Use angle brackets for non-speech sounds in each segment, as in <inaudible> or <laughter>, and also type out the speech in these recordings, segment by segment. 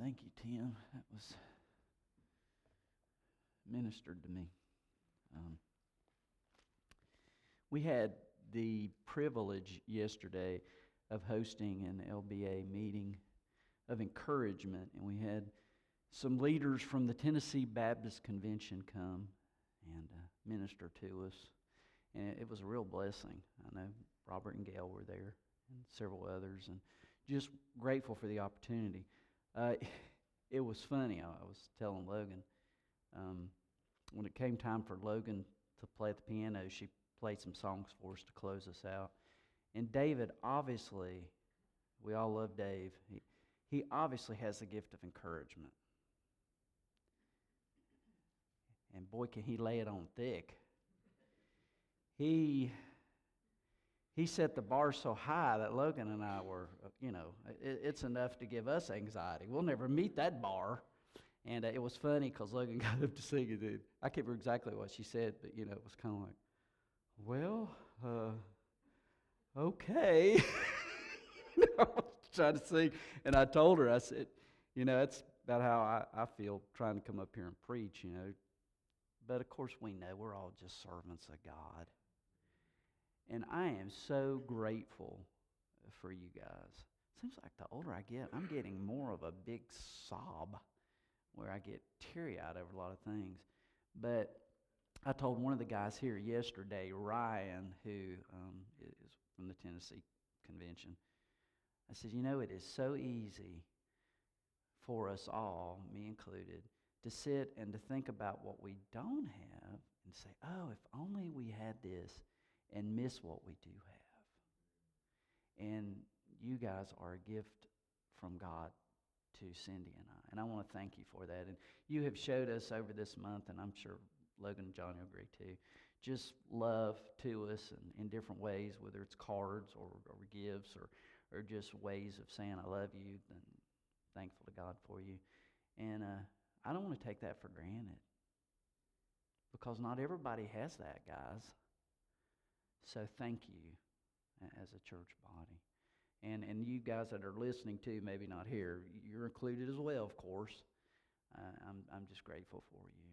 Thank you, Tim. That was ministered to me. Um, we had the privilege yesterday of hosting an LBA meeting of encouragement, and we had some leaders from the Tennessee Baptist Convention come and uh, minister to us. And it was a real blessing. I know Robert and Gail were there, and several others, and just grateful for the opportunity. Uh, it was funny. I, was telling Logan um, when it came time for Logan to play the piano, she played some songs for us to close us out. And David, obviously, we all love Dave. He, he obviously has the gift of encouragement. And boy, can he lay it on thick. He he set the bar so high that Logan and I were, uh, you know, it, it's enough to give us anxiety. We'll never meet that bar. And uh, it was funny because Logan <laughs> got up to sing it. Dude. I can't remember exactly what she said, but, you know, it was kind of like, well, uh, okay. <laughs> <laughs> I was trying to sing. And I told her, I said, you know, that's about how I, I feel trying to come up here and preach, you know. But of course, we know we're all just servants of God. And I am so grateful for you guys. Seems like the older I get, I'm getting more of a big sob where I get teary eyed over a lot of things. But I told one of the guys here yesterday, Ryan, who um, is from the Tennessee convention, I said, You know, it is so easy for us all, me included, to sit and to think about what we don't have and say, Oh, if only we had this and miss what we do have. And you guys are a gift from God to Cindy and I. And I want to thank you for that. And you have showed us over this month, and I'm sure Logan and Johnny will agree too, just love to us and in different ways, whether it's cards or, or gifts or, or just ways of saying, I love you and thankful to God for you. And uh, I don't want to take that for granted because not everybody has that, guys. So thank you as a church body. And, and you guys that are listening too, maybe not here, you're included as well, of course. Uh, I'm, I'm just grateful for you.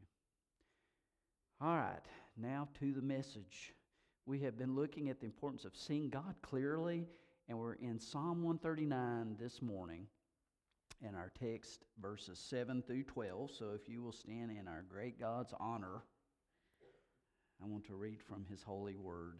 All right, now to the message. We have been looking at the importance of seeing God clearly, and we're in Psalm 139 this morning, and our text verses 7 through 12. So if you will stand in our great God's honor, I want to read from his holy word.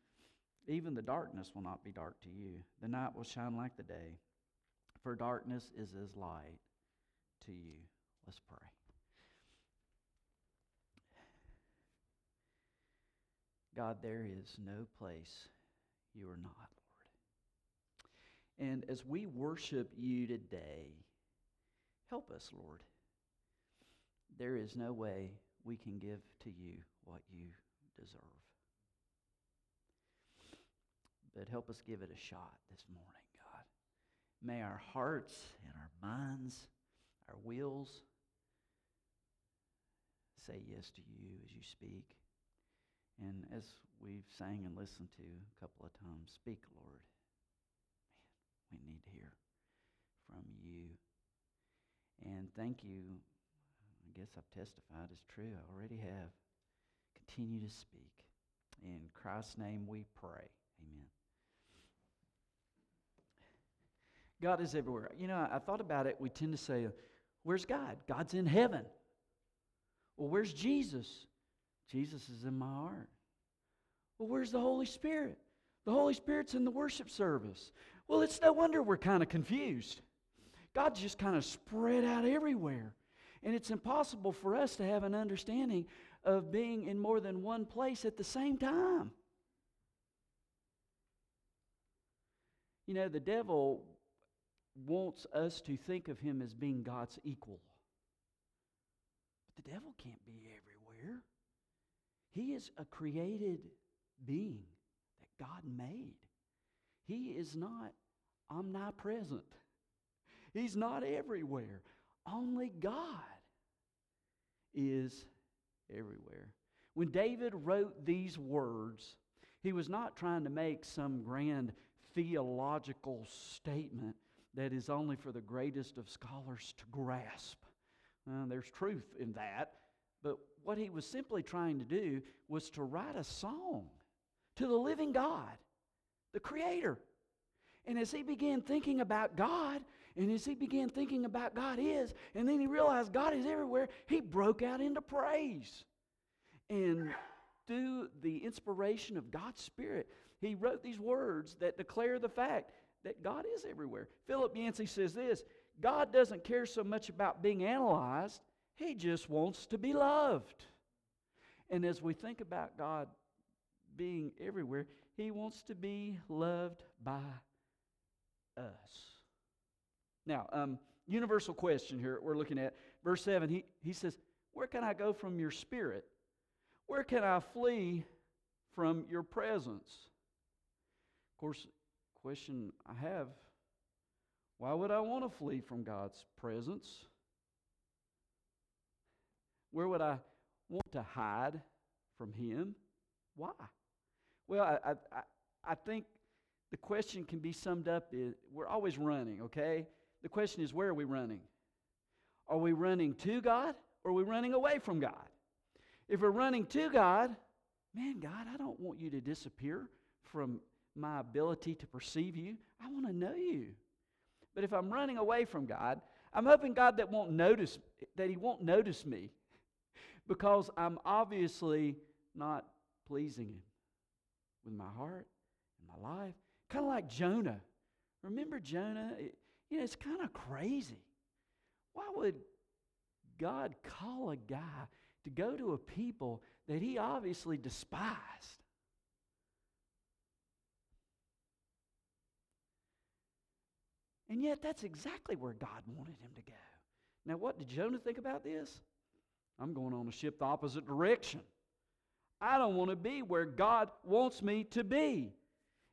even the darkness will not be dark to you. The night will shine like the day, for darkness is as light to you. Let's pray. God, there is no place you are not, Lord. And as we worship you today, help us, Lord. There is no way we can give to you what you deserve but help us give it a shot this morning, God. May our hearts and our minds, our wills, say yes to you as you speak. And as we've sang and listened to a couple of times, speak, Lord. Man, we need to hear from you. And thank you. I guess I've testified as true. I already have. Continue to speak. In Christ's name we pray. Amen. God is everywhere. You know, I thought about it. We tend to say, Where's God? God's in heaven. Well, where's Jesus? Jesus is in my heart. Well, where's the Holy Spirit? The Holy Spirit's in the worship service. Well, it's no wonder we're kind of confused. God's just kind of spread out everywhere. And it's impossible for us to have an understanding of being in more than one place at the same time. You know, the devil wants us to think of him as being God's equal. But the devil can't be everywhere. He is a created being that God made. He is not omnipresent. He's not everywhere. Only God is everywhere. When David wrote these words, he was not trying to make some grand theological statement that is only for the greatest of scholars to grasp. Uh, there's truth in that, but what he was simply trying to do was to write a song to the living God, the Creator. And as he began thinking about God, and as he began thinking about God is, and then he realized God is everywhere, he broke out into praise. And through the inspiration of God's Spirit, he wrote these words that declare the fact that God is everywhere. Philip Yancey says this God doesn't care so much about being analyzed, he just wants to be loved. And as we think about God being everywhere, he wants to be loved by us. Now, um, universal question here we're looking at. Verse 7, he, he says, Where can I go from your spirit? Where can I flee from your presence? Of course, question I have why would I want to flee from God's presence? Where would I want to hide from Him? Why? Well, I, I, I think the question can be summed up is we're always running, okay? The question is where are we running? Are we running to God or are we running away from God? If we're running to God, man, God, I don't want you to disappear from my ability to perceive you. I want to know you. But if I'm running away from God, I'm hoping God that won't notice that He won't notice me <laughs> because I'm obviously not pleasing Him with my heart and my life. Kind of like Jonah. Remember Jonah? It, you know, it's kind of crazy. Why would God call a guy to go to a people that he obviously despised? And yet, that's exactly where God wanted him to go. Now, what did Jonah think about this? I'm going on a ship the opposite direction. I don't want to be where God wants me to be.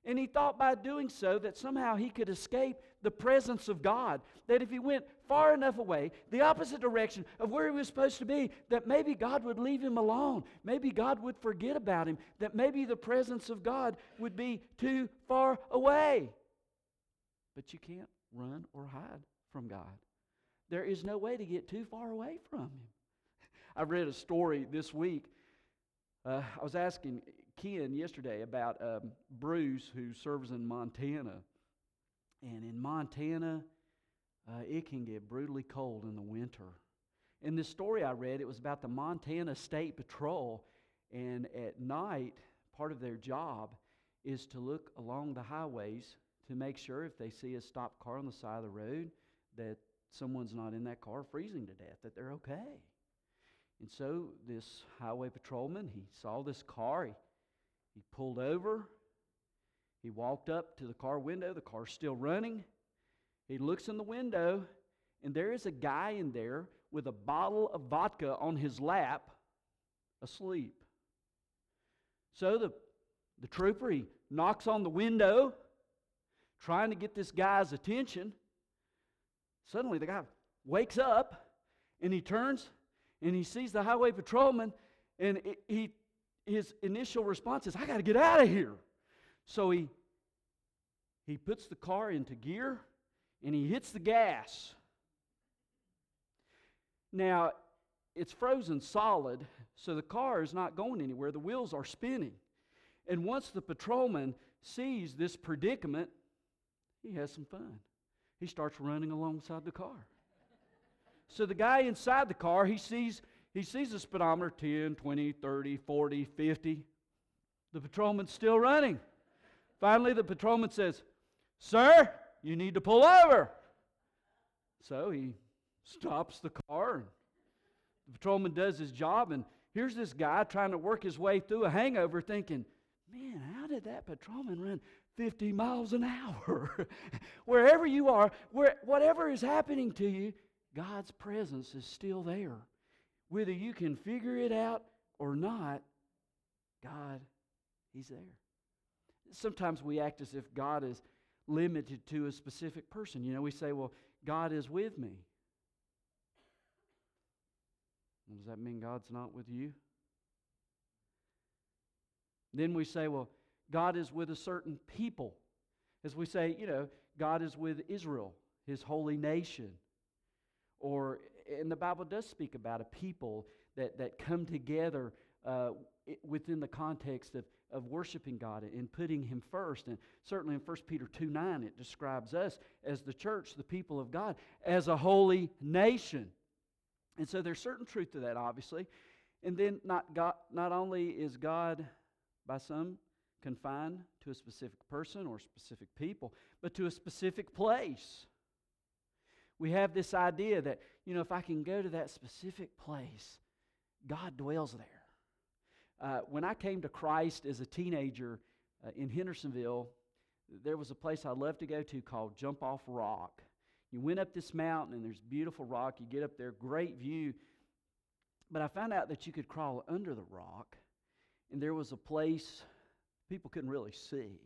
And he thought by doing so that somehow he could escape the presence of God. That if he went far enough away, the opposite direction of where he was supposed to be, that maybe God would leave him alone. Maybe God would forget about him. That maybe the presence of God would be too far away. But you can't run or hide from God. There is no way to get too far away from him. <laughs> I read a story this week. Uh, I was asking Ken yesterday about um, Bruce, who serves in Montana. And in Montana, uh, it can get brutally cold in the winter. In this story I read, it was about the Montana State Patrol. And at night, part of their job is to look along the highways to make sure if they see a stopped car on the side of the road that someone's not in that car freezing to death, that they're okay. And so this highway patrolman, he saw this car. He he pulled over. He walked up to the car window. The car's still running. He looks in the window, and there is a guy in there with a bottle of vodka on his lap, asleep. So the, the trooper, he knocks on the window, trying to get this guy's attention. Suddenly, the guy wakes up and he turns and he sees the highway patrolman and he his initial response is, I got to get out of here. So he, he puts the car into gear and he hits the gas. Now, it's frozen solid, so the car is not going anywhere. The wheels are spinning. And once the patrolman sees this predicament, he has some fun. He starts running alongside the car. So the guy inside the car, he sees he sees the speedometer 10, 20, 30, 40, 50. The patrolman's still running. Finally, the patrolman says, Sir, you need to pull over. So he stops the car. And the patrolman does his job. And here's this guy trying to work his way through a hangover thinking, Man, how did did that patrolman run 50 miles an hour? <laughs> Wherever you are, where, whatever is happening to you, God's presence is still there. Whether you can figure it out or not, God, He's there. Sometimes we act as if God is limited to a specific person. You know, we say, well, God is with me. Does that mean God's not with you? Then we say, well, God is with a certain people. As we say, you know, God is with Israel, his holy nation. Or, and the Bible does speak about a people that, that come together uh, within the context of, of worshiping God and putting Him first. And certainly in 1 Peter 2 9, it describes us as the church, the people of God, as a holy nation. And so there's certain truth to that, obviously. And then not, God, not only is God, by some, confined to a specific person or specific people, but to a specific place. We have this idea that, you know, if I can go to that specific place, God dwells there. Uh, when I came to Christ as a teenager uh, in Hendersonville, there was a place I loved to go to called Jump Off Rock. You went up this mountain and there's beautiful rock. You get up there, great view. But I found out that you could crawl under the rock, and there was a place people couldn't really see.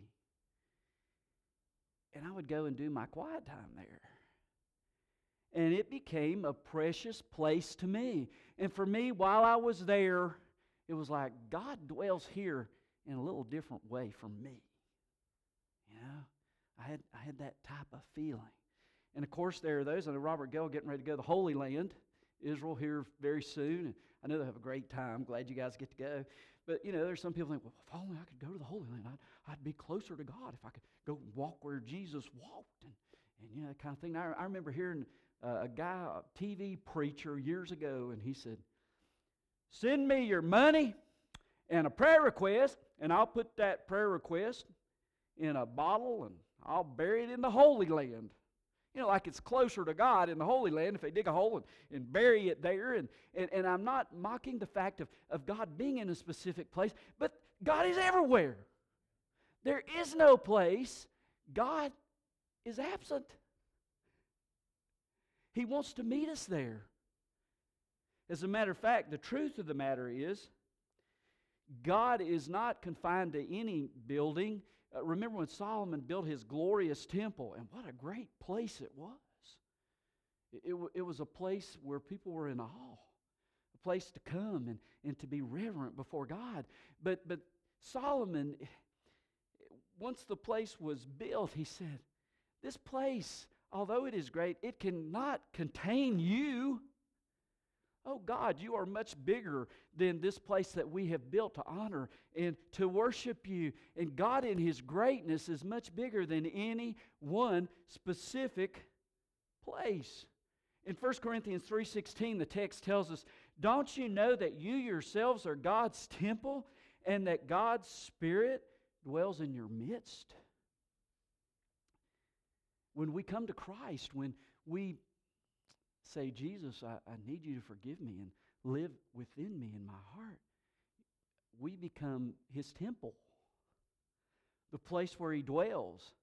And I would go and do my quiet time there. And it became a precious place to me. And for me, while I was there, it was like God dwells here in a little different way from me. You know, I had, I had that type of feeling. And of course, there are those, and Robert Gill getting ready to go to the Holy Land, Israel here very soon. And I know they'll have a great time. Glad you guys get to go. But, you know, there's some people think, well, if only I could go to the Holy Land, I'd, I'd be closer to God if I could go walk where Jesus walked and, and you know, that kind of thing. I, I remember hearing uh, a guy, a TV preacher years ago, and he said, Send me your money and a prayer request, and I'll put that prayer request in a bottle and I'll bury it in the Holy Land. You know, like it's closer to God in the Holy Land if they dig a hole and, and bury it there. And, and, and I'm not mocking the fact of, of God being in a specific place, but God is everywhere. There is no place God is absent. He wants to meet us there. As a matter of fact, the truth of the matter is, God is not confined to any building. Uh, remember when Solomon built his glorious temple, and what a great place it was. It, it, it, was a place where people were in awe, a place to come and, and to be reverent before God. But, but Solomon, once the place was built, he said, This place, although it is great, it cannot contain you. Oh God, you are much bigger than this place that we have built to honor and to worship you. And God, in His greatness, is much bigger than any one specific place. In 1 Corinthians 3:16, the text tells us, "Don't you know that you yourselves are God's temple and that God's Spirit dwells in your midst?" When we come to Christ, when we say, Jesus, I, I need you to forgive me and live within me in my heart, we become his temple, the place where he dwells.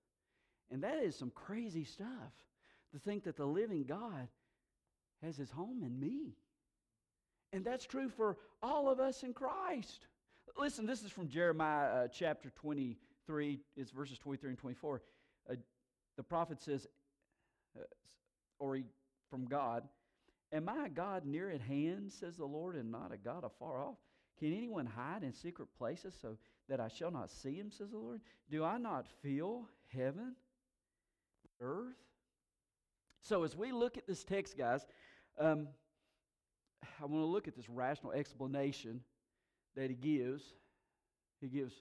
And that is some crazy stuff to think that the living God has his home in me. And that's true for all of us in Christ. Listen, this is from Jeremiah uh, chapter 23, it's verses 23 and 24. Uh, the prophet says, uh, or he from God. Am I a God near at hand, says the Lord, and not a God afar off? Can anyone hide in secret places so that I shall not see him, says the Lord? Do I not feel heaven, earth? So as we look at this text, guys, um, I want to look at this rational explanation that he gives. He gives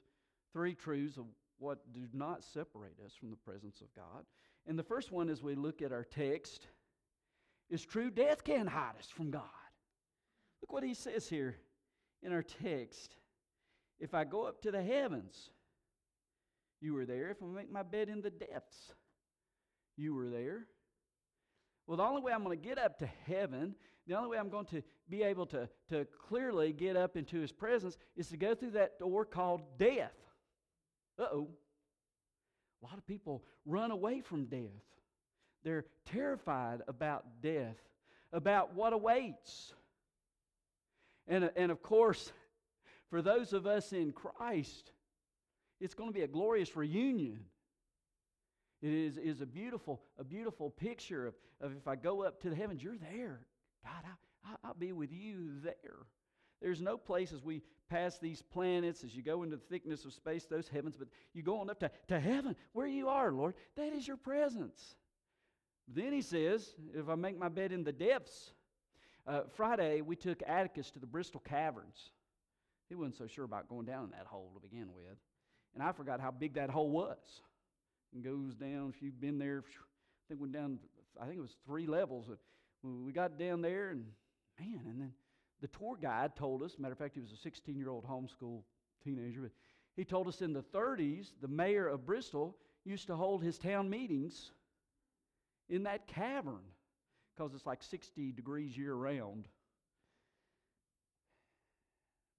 three truths of what do not separate us from the presence of God. And the first one, as we look at our text, is true, death can't hide us from God. Look what he says here in our text. If I go up to the heavens, you were there. If I make my bed in the depths, you were there. Well, the only way I'm going to get up to heaven, the only way I'm going to be able to, to clearly get up into his presence is to go through that door called death. Uh oh. A lot of people run away from death. They're terrified about death, about what awaits. And, and of course, for those of us in Christ, it's going to be a glorious reunion. It is, is a beautiful, a beautiful picture of, of if I go up to the heavens, you're there. God, I, I'll be with you there. There's no place as we pass these planets, as you go into the thickness of space, those heavens, but you go on up to, to heaven, where you are, Lord. That is your presence. Then he says, if I make my bed in the depths, uh, Friday we took Atticus to the Bristol Caverns. He wasn't so sure about going down in that hole to begin with. And I forgot how big that hole was. It goes down, if you've been there, I think went down, I think it was three levels. We got down there, and man, and then the tour guide told us, matter of fact, he was a 16 year old homeschool teenager, but he told us in the 30s, the mayor of Bristol used to hold his town meetings in that cavern because it's like 60 degrees year round.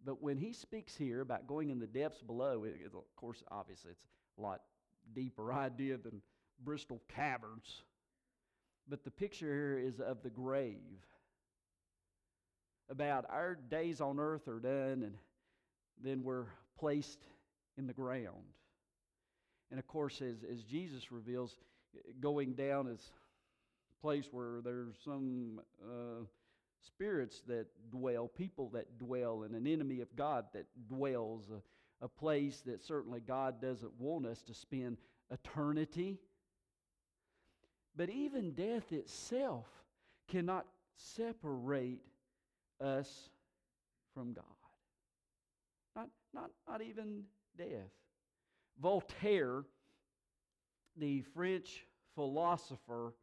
But when he speaks here about going in the depths below, it, it, of course, obviously, it's a lot deeper idea than Bristol caverns. But the picture here is of the grave. About our days on earth are done, and then we're placed in the ground. And of course, as, as Jesus reveals, going down is a place where there's some uh, spirits that dwell, people that dwell, and an enemy of God that dwells, a, a place that certainly God doesn't want us to spend eternity. But even death itself cannot separate us from God. Not, not, not even death. Voltaire, the French philosopher,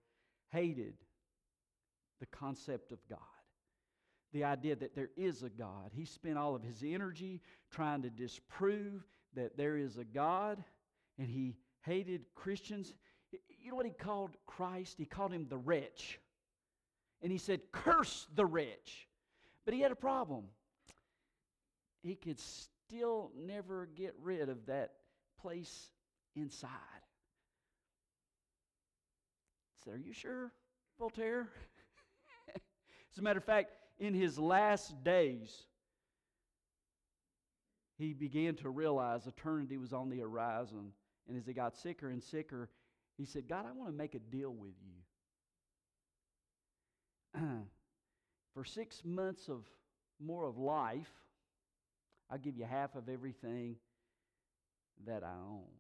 hated the concept of God. The idea that there is a God. He spent all of his energy trying to disprove that there is a God, and he hated Christians. You know what he called Christ? He called him the wretch. And he said, Curse the wretch. But he had a problem. He could still never get rid of that place inside. So, are you sure, Voltaire? <laughs> As a matter of fact, in his last days, he began to realize eternity was on the horizon. And as he got sicker and sicker, he said, God, I want to make a deal with you. <clears throat> For six months of more of life, I'll give you half of everything that I own.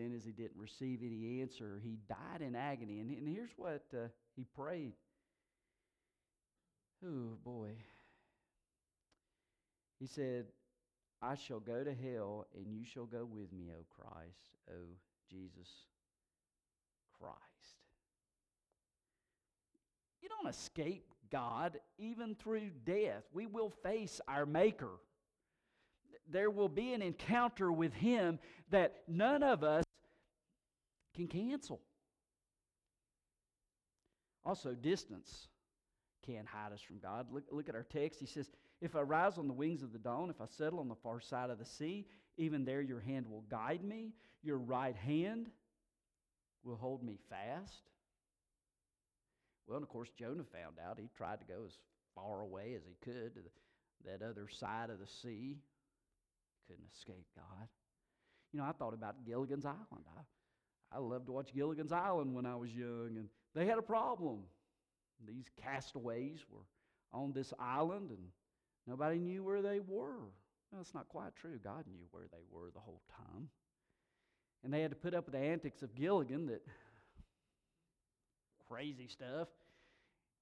Then, as he didn't receive any answer, he died in agony. And, and here's what uh, he prayed. Oh, boy. He said, I shall go to hell, and you shall go with me, O Christ, O Jesus Christ. You don't escape God even through death. We will face our Maker. There will be an encounter with Him that none of us can cancel. Also, distance can't hide us from God. Look, look at our text. He says, If I rise on the wings of the dawn, if I settle on the far side of the sea, even there your hand will guide me, your right hand will hold me fast. Well, and of course, Jonah found out. He tried to go as far away as he could to the, that other side of the sea. Couldn't escape God. You know, I thought about Gilligan's Island. I, I loved to watch Gilligan's Island when I was young, and they had a problem. These castaways were on this island, and nobody knew where they were. That's not quite true. God knew where they were the whole time. And they had to put up with the antics of Gilligan that crazy stuff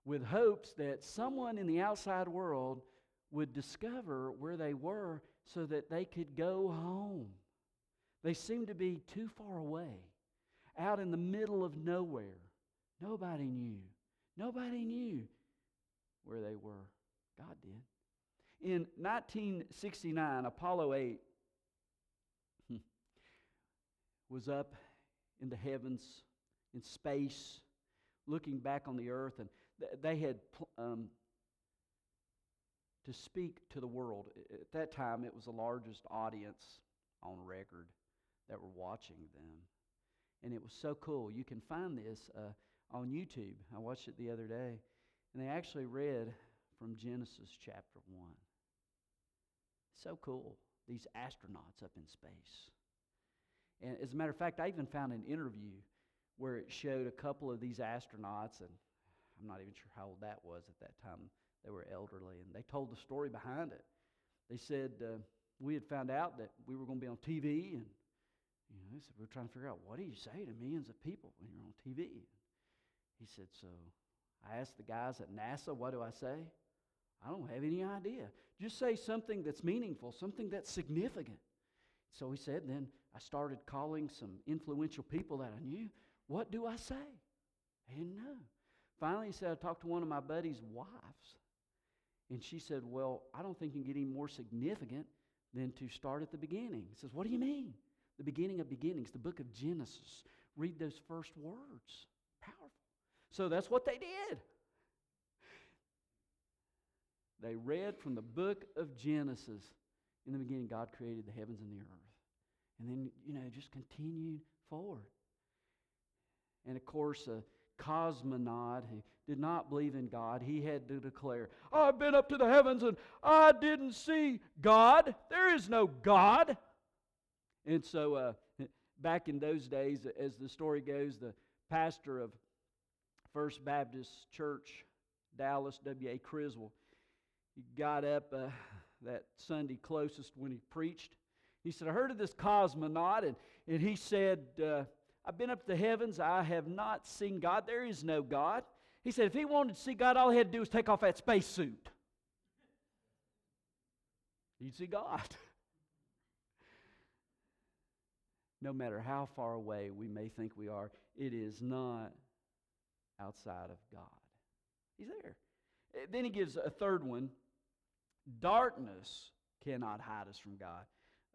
with hopes that someone in the outside world would discover where they were so that they could go home. They seemed to be too far away, out in the middle of nowhere. Nobody knew. Nobody knew where they were. God did. In 1969, Apollo 8 <laughs> was up in the heavens, in space, looking back on the earth, and they had um, to speak to the world. At that time, it was the largest audience on record that were watching them. And it was so cool. You can find this uh, on YouTube. I watched it the other day. And they actually read from Genesis chapter 1. So cool. These astronauts up in space. And as a matter of fact, I even found an interview where it showed a couple of these astronauts, and I'm not even sure how old that was at that time. They were elderly, and they told the story behind it. They said, uh, We had found out that we were going to be on TV, and you know, they said, We are trying to figure out what do you say to millions of people when you're on TV? He said, So I asked the guys at NASA, What do I say? I don't have any idea. Just say something that's meaningful, something that's significant. So he said, Then I started calling some influential people that I knew. What do I say? I didn't know. Finally, he said, I talked to one of my buddy's wives. And she said, Well, I don't think you can get any more significant than to start at the beginning. He says, What do you mean? The beginning of beginnings, the book of Genesis. Read those first words. Powerful. So that's what they did. They read from the book of Genesis. In the beginning, God created the heavens and the earth. And then, you know, just continued forward. And of course, a cosmonaut who did not believe in God, he had to declare, I've been up to the heavens and I didn't see God. There is no God. And so, uh, back in those days, as the story goes, the pastor of First Baptist Church, Dallas, W.A. Criswell, he got up uh, that Sunday closest when he preached. He said, I heard of this cosmonaut, and, and he said, uh, I've been up to the heavens. I have not seen God. There is no God. He said, if he wanted to see God, all he had to do was take off that spacesuit. He'd see God. <laughs> no matter how far away we may think we are, it is not outside of God. He's there. Eh, then he gives a third one darkness cannot hide us from God.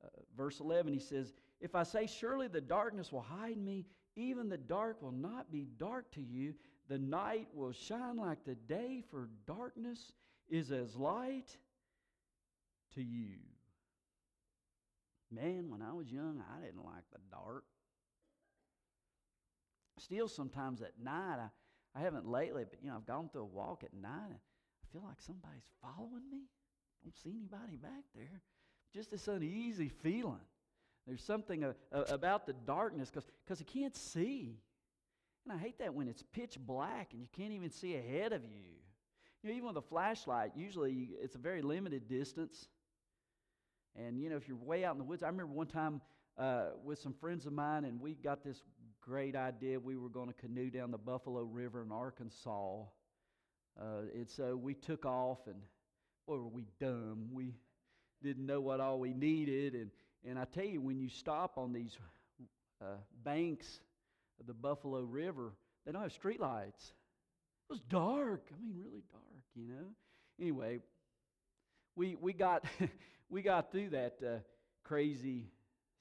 Uh, verse 11, he says, If I say, Surely the darkness will hide me, even the dark will not be dark to you. The night will shine like the day, for darkness is as light to you. Man, when I was young, I didn't like the dark. Still, sometimes at night, I, I haven't lately, but you know, I've gone through a walk at night. And I feel like somebody's following me. Don't see anybody back there. Just this uneasy feeling. There's something a, a, about the darkness because you can't see. And I hate that when it's pitch black and you can't even see ahead of you. You know, even with a flashlight, usually it's a very limited distance. And, you know, if you're way out in the woods, I remember one time uh, with some friends of mine, and we got this great idea. We were going to canoe down the Buffalo River in Arkansas. Uh, and so we took off, and boy, were we dumb. We didn't know what all we needed. And, and I tell you, when you stop on these uh, banks of the Buffalo River, they don't have street lights. It was dark. I mean, really dark, you know. Anyway, we, we, got, <laughs> we got through that uh, crazy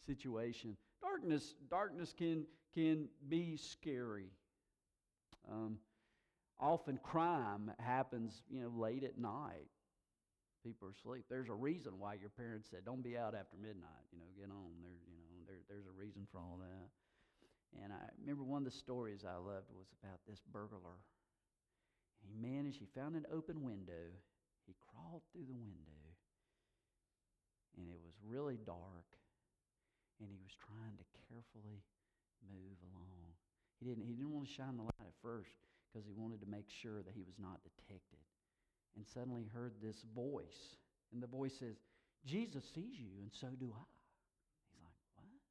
situation. Darkness, darkness can, can be scary. Um, often crime happens, you know, late at night people are asleep. There's a reason why your parents said, "Don't be out after midnight." You know, get on. There, you know, there, there's a reason for all that. And I remember one of the stories I loved was about this burglar. He managed. He found an open window. He crawled through the window, and it was really dark. And he was trying to carefully move along. He didn't. He didn't want to shine the light at first because he wanted to make sure that he was not detected and suddenly heard this voice. And the voice says, Jesus sees you, and so do I. He's like, What?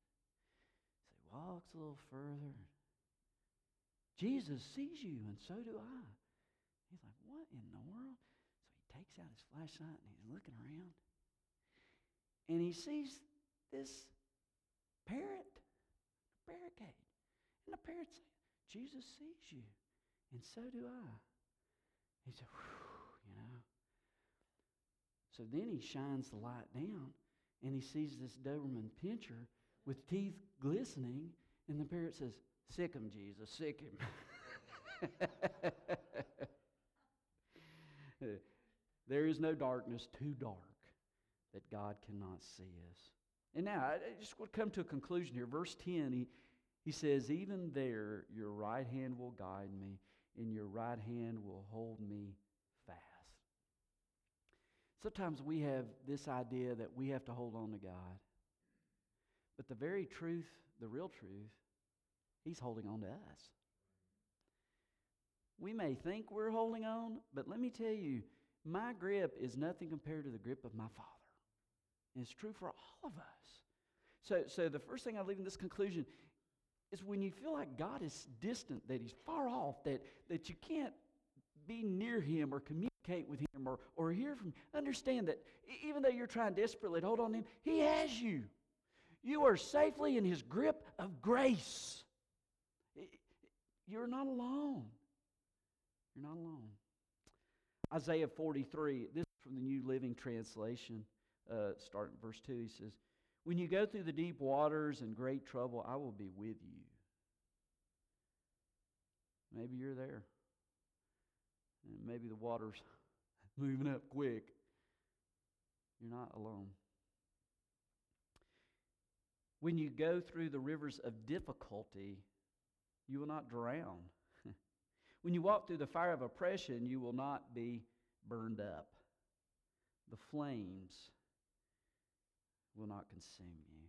So he walks a little further. Jesus sees you, and so do I. He's like, What in the world? So he takes out his flashlight and he's looking around. And he sees this parrot, barricade. And the parrot says, Jesus sees you, and so do I. He said, you know. So then he shines the light down and he sees this Doberman pinscher with teeth glistening, and the parrot says, Sick him, Jesus, sick him. <laughs> there is no darkness too dark that God cannot see us. And now, I just want to come to a conclusion here. Verse 10, he, he says, Even there your right hand will guide me, and your right hand will hold me fast. Sometimes we have this idea that we have to hold on to God. But the very truth, the real truth, He's holding on to us. We may think we're holding on, but let me tell you, my grip is nothing compared to the grip of my Father. And it's true for all of us. So, so the first thing I leave in this conclusion is when you feel like God is distant, that He's far off, that, that you can't be near Him or communicate with Him or, or hear from Him, understand that even though you're trying desperately to hold on to Him, He has you. You are safely in His grip of grace. You're not alone. You're not alone. Isaiah 43, this is from the New Living Translation, uh, starting verse 2. He says, When you go through the deep waters and great trouble, I will be with you. Maybe you're there. And maybe the water's <laughs> moving up quick. You're not alone. When you go through the rivers of difficulty, you will not drown. <laughs> when you walk through the fire of oppression, you will not be burned up. The flames will not consume you.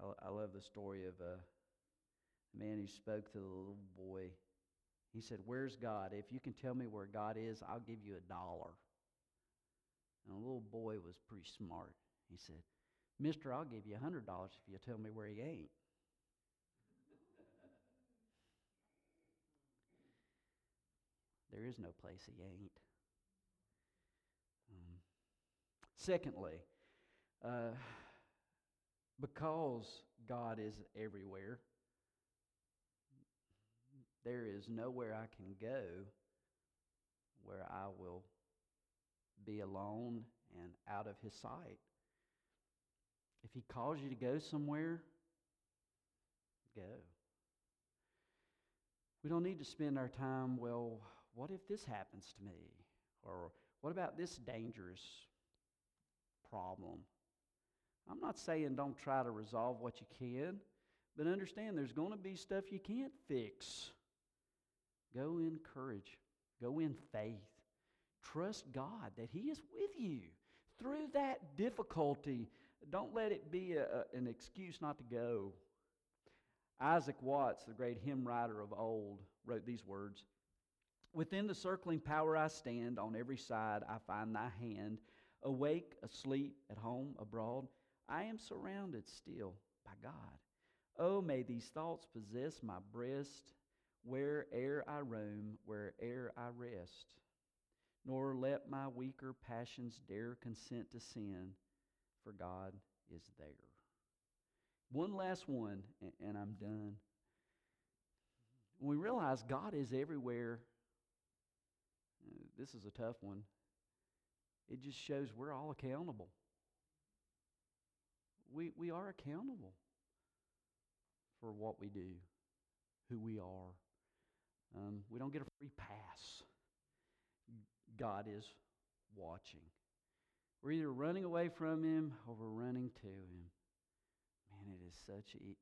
I, I love the story of uh, a man who spoke to the little boy. He said, Where's God? If you can tell me where God is, I'll give you a dollar. And the little boy was pretty smart. He said, Mister, I'll give you a $100 if you tell me where he ain't. <laughs> There is no place he ain't. Um, secondly, uh, because God is everywhere, there is nowhere I can go where I will be alone and out of his sight. If he calls you to go somewhere, go. We don't need to spend our time, well, what if this happens to me? Or what about this dangerous problem? I'm not saying don't try to resolve what you can, but understand there's going to be stuff you can't fix. Go in courage, go in faith. Trust God that He is with you through that difficulty. Don't let it be a, an excuse not to go. Isaac Watts, the great hymn writer of old, wrote these words Within the circling power I stand, on every side I find thy hand. Awake, asleep, at home, abroad, I am surrounded still by God. Oh, may these thoughts possess my breast, where'er I roam, where'er I rest. Nor let my weaker passions dare consent to sin, for God is there. One last one, and I'm done. When we realize God is everywhere uh, this is a tough one. It just shows we're all accountable. We, we are accountable for what we do, who we are. Um, we don't get a free pass. God is watching. We're either running away from Him or we're running to Him. Man, it is such e-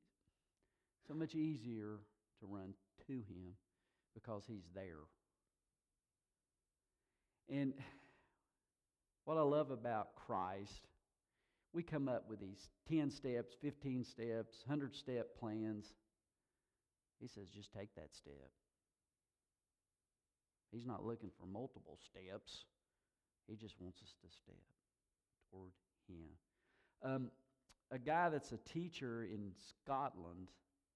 so much easier to run to Him because He's there. And what I love about Christ, we come up with these 10 steps, 15 steps, 100 step plans. He says, just take that step. He's not looking for multiple steps, He just wants us to step toward Him. Um, a guy that's a teacher in Scotland,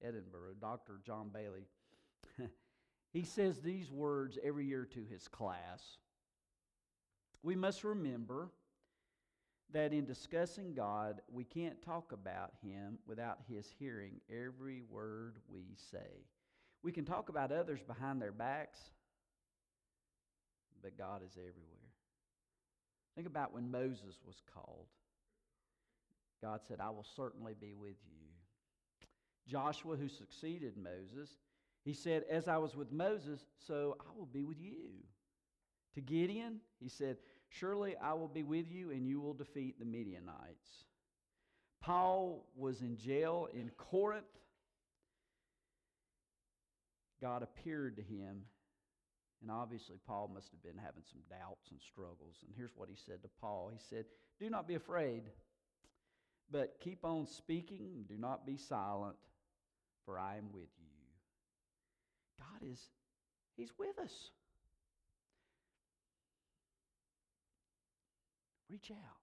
Edinburgh, Dr. John Baillie, <laughs> he says these words every year to his class we must remember that in discussing God, we can't talk about Him without His hearing every word we say. We can talk about others behind their backs, but God is everywhere. Think about when Moses was called. God said, I will certainly be with you. Joshua, who succeeded Moses, he said, As I was with Moses, so I will be with you. To Gideon, he said, Surely I will be with you, and you will defeat the Midianites. Paul was in jail in Corinth. God appeared to him, and obviously, Paul must have been having some doubts and struggles. And here's what he said to Paul He said, Do not be afraid, but keep on speaking, do not be silent, for I am with you. God is, He's with us. Reach out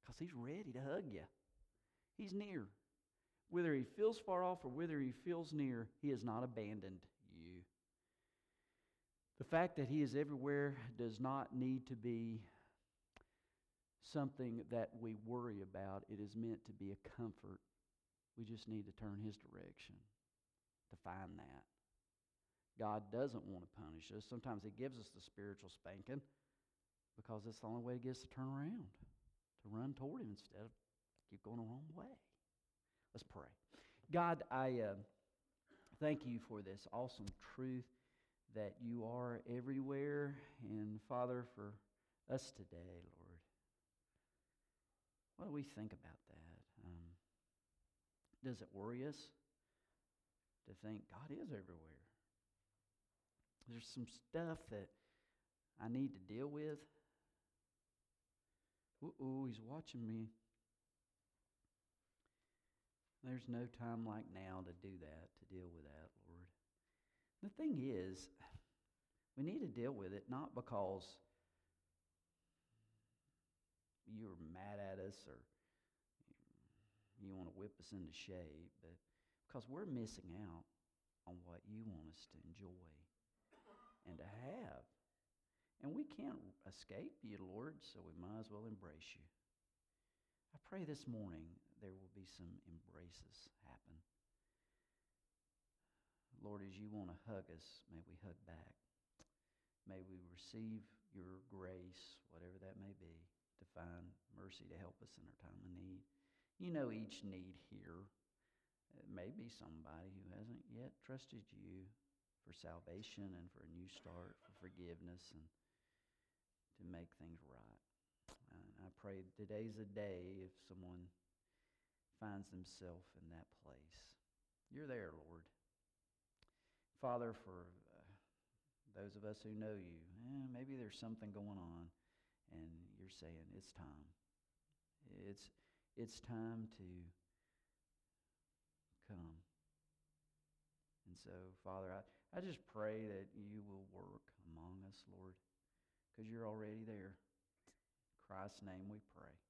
because He's ready to hug you. He's near. Whether He feels far off or whether He feels near, He has not abandoned you. The fact that He is everywhere does not need to be something that we worry about. It is meant to be a comfort. We just need to turn His direction to find that. God doesn't want to punish us. Sometimes He gives us the spiritual spanking because that's the only way to get us to turn around, to run toward Him instead of keep going the wrong way. Let's pray. God, I uh, thank you for this awesome truth that you are everywhere. And Father, for us today, Lord, what do we think about that? Um, does it worry us to think God is everywhere? There's some stuff that I need to deal with. Ooh, he's watching me. There's no time like now to do that, to deal with that, Lord. The thing is, we need to deal with it not because you're mad at us or you want to whip us into shape, but because we're missing out on what you want us to enjoy and to have. And we can't escape you, Lord, so we might as well embrace you. I pray this morning there will be some embraces happen. Lord, as you want to hug us, may we hug back. May we receive your grace, whatever that may be, to find mercy to help us in our time of need. You know each need here. It may be somebody who hasn't yet trusted you for salvation and for a new start, for forgiveness, and to make things right. And I pray today's a day if someone finds themselves in that place. You're there, Lord. Father, for uh, those of us who know you, eh, maybe there's something going on, and you're saying it's time. It's it's time to come. And so, Father, I, I just pray that you will work among us, Lord, because you're already there. In Christ's name we pray.